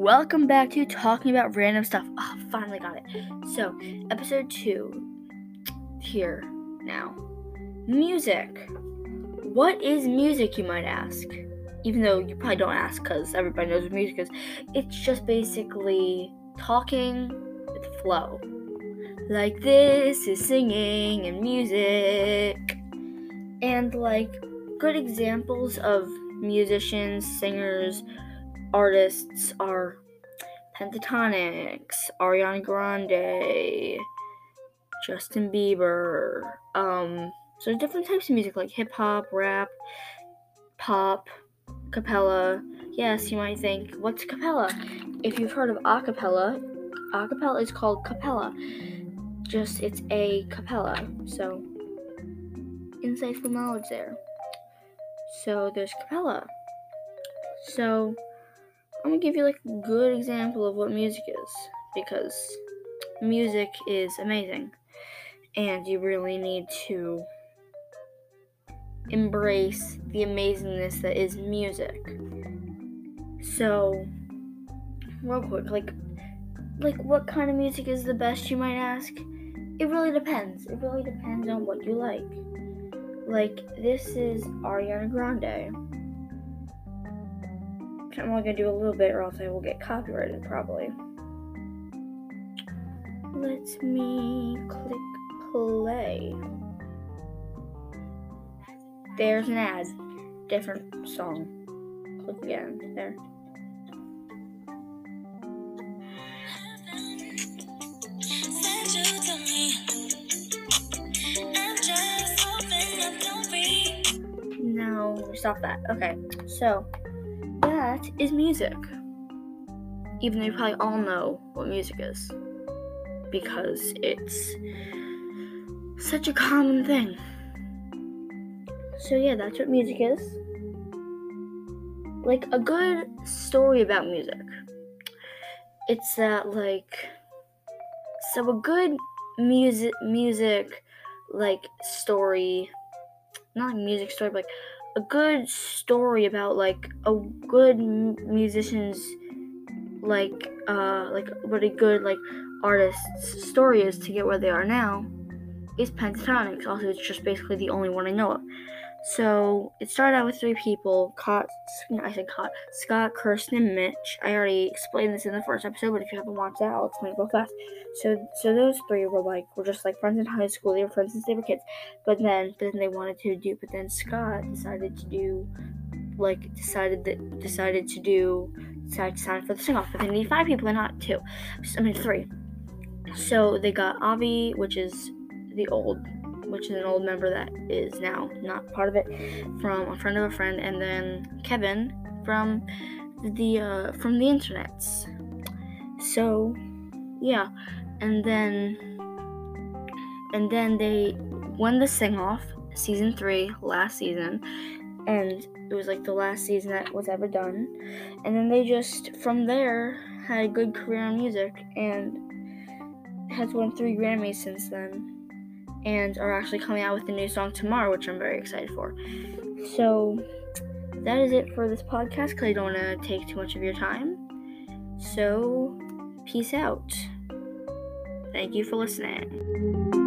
welcome back to talking about random stuff. Oh, finally got it. So, episode two here now. Music. What is music, you might ask? Even though you probably don't ask because everybody knows what music is. It's just basically talking with flow. Like this is singing and music. And like good examples of musicians, singers, artists are Pentatonix, Ariana Grande, Justin Bieber. Um, so different types of music like hip hop, rap, pop, capella. Yes, you might think, what's capella? If you've heard of acapella, acapella is called capella. Just it's a capella. So insightful knowledge there. So there's capella. So I'm gonna give you like a good example of what music is because music is amazing and you really need to embrace the amazingness that is music. So, real quick, like like what kind of music is the best you might ask? It really depends. It really depends on what you like. Like this is Ariana Grande. I'm only gonna do a little bit or else I will get copyrighted probably. Let me click play. There's an ad. Different song. Click again. There. Stop that. Okay, so that is music. Even though you probably all know what music is. Because it's such a common thing. So, yeah, that's what music is. Like a good story about music. It's that, like, so a good music, music, like, story, not like music story, but like a good story about like a good musician's like uh like what a good like artist's story is to get where they are now is Pentatonix. Also, it's just basically the only one I know of. So it started out with three people. Caught, I said caught. Scott, Kirstin, and Mitch. I already explained this in the first episode, but if you haven't watched that, I'll explain it real fast. So, so those three were like were just like friends in high school. They were friends since they were kids. But then, but then they wanted to do. But then Scott decided to do, like decided that decided to do decided to sign for the sing off. But they need five people and not two. I mean three. So they got Avi, which is the old which is an old member that is now not part of it, from a friend of a friend, and then Kevin from the uh, from the internets. So, yeah, and then and then they won the sing off season three last season, and it was like the last season that was ever done, and then they just from there had a good career in music and has won three Grammys since then and are actually coming out with a new song tomorrow, which I'm very excited for. So that is it for this podcast because I don't want to take too much of your time. So, peace out. Thank you for listening.